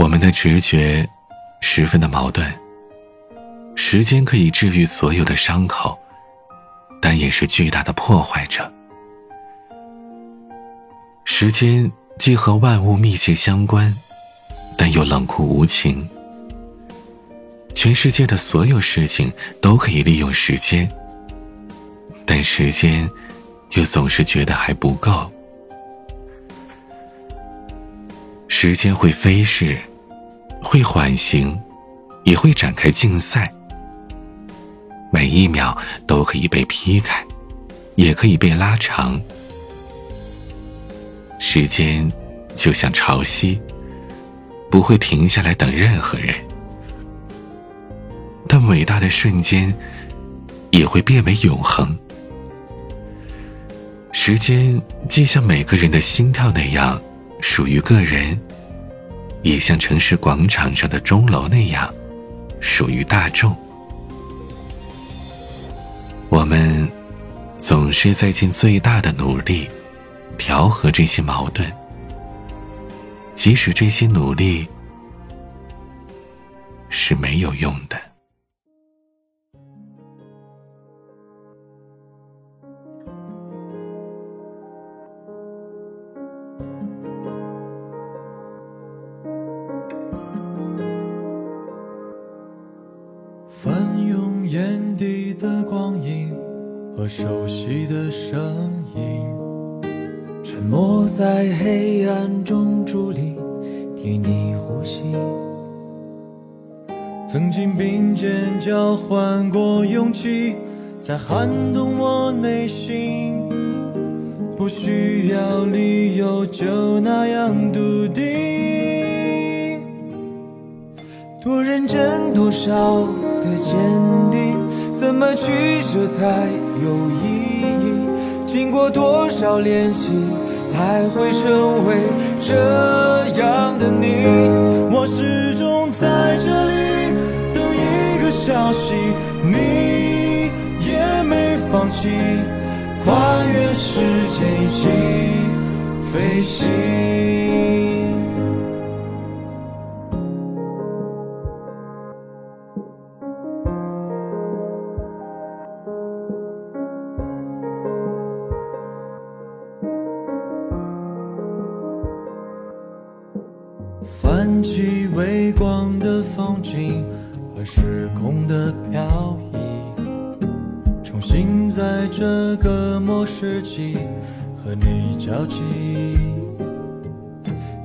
我们的直觉十分的矛盾。时间可以治愈所有的伤口，但也是巨大的破坏者。时间既和万物密切相关，但又冷酷无情。全世界的所有事情都可以利用时间，但时间又总是觉得还不够。时间会飞逝，会缓行，也会展开竞赛。每一秒都可以被劈开，也可以被拉长。时间就像潮汐，不会停下来等任何人。但伟大的瞬间也会变为永恒。时间既像每个人的心跳那样属于个人，也像城市广场上的钟楼那样属于大众。我们总是在尽最大的努力调和这些矛盾，即使这些努力是没有用的。熟悉的声音，沉默在黑暗中伫立，替你呼吸。曾经并肩交换过勇气，在撼动我内心，不需要理由就那样笃定。多认真，多少？的坚定，怎么取舍才有意义？经过多少练习，才会成为这样的你？我始终在这里等一个消息，你也没放弃，跨越时间一起飞行。起微光的风景和时空的漂移，重新在这个末世纪和你交集。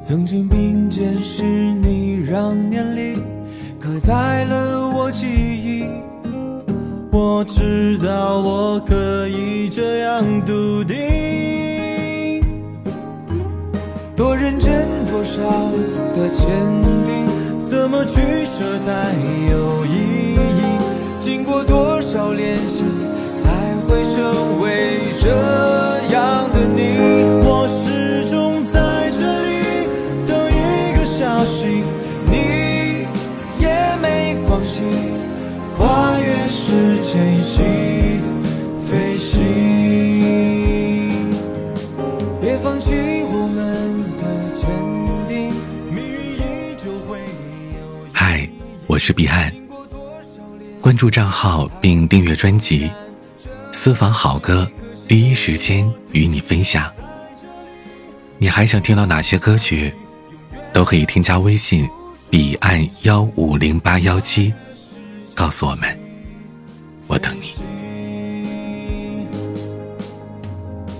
曾经并肩是你，让年龄刻在了我记忆。我知道我可以这样笃定，多认真。多少的坚定，怎么取舍才有意义？经过多少练习，才会成为这样的你？我始终在这里等一个消息，你也没放弃，跨越时间一起我是彼岸，关注账号并订阅专辑，私房好歌，第一时间与你分享。你还想听到哪些歌曲？都可以添加微信彼岸幺五零八幺七，告诉我们，我等你。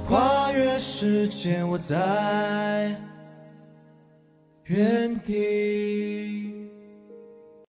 跨越时间，我在原地。